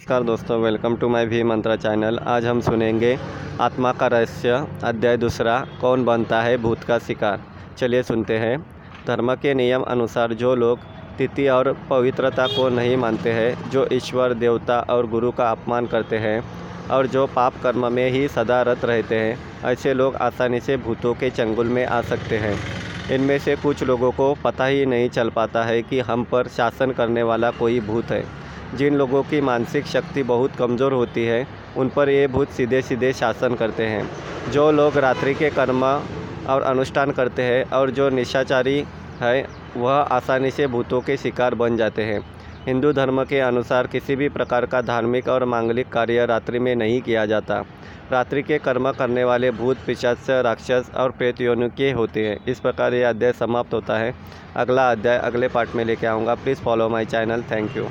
नमस्कार दोस्तों welcome to my भी मंत्रा चैनल आज हम सुनेंगे आत्मा का रहस्य, अध्याय दूसरा, कौन बनता है भूत का शिकार? चलिए सुनते हैं। धर्म के नियम अनुसार जो लोग तिथि और पवित्रता को नहीं मानते हैं, जो ईश्वर, देवता और गुरु का अपमान करते हैं, और जो पाप कर्म में ही सदा रत रहते हैं, ऐसे लोग आसानी से भूतों के चंगुल में आ सकते हैं। इनमें से कुछ लोगों को पता ही नहीं चल पाता है कि हम पर शासन करने वाला कोई भूत है। जिन लोगों की मानसिक शक्ति बहुत कमज़ोर होती है, उन पर ये भूत सीधे सीधे शासन करते हैं। जो लोग रात्रि के कर्म और अनुष्ठान करते हैं और जो निशाचारी है, वह आसानी से भूतों के शिकार बन जाते हैं। हिंदू धर्म के अनुसार किसी भी प्रकार का धार्मिक और मांगलिक कार्य रात्रि में नहीं किया जाता। रात्रि के कर्म करने वाले भूत, पिशाच, राक्षस और प्रेत योनि के होते हैं। इस प्रकार ये अध्याय समाप्त होता है। अगला अध्याय अगले पार्ट में लेके आऊँगा। Please follow my channel. Thank you.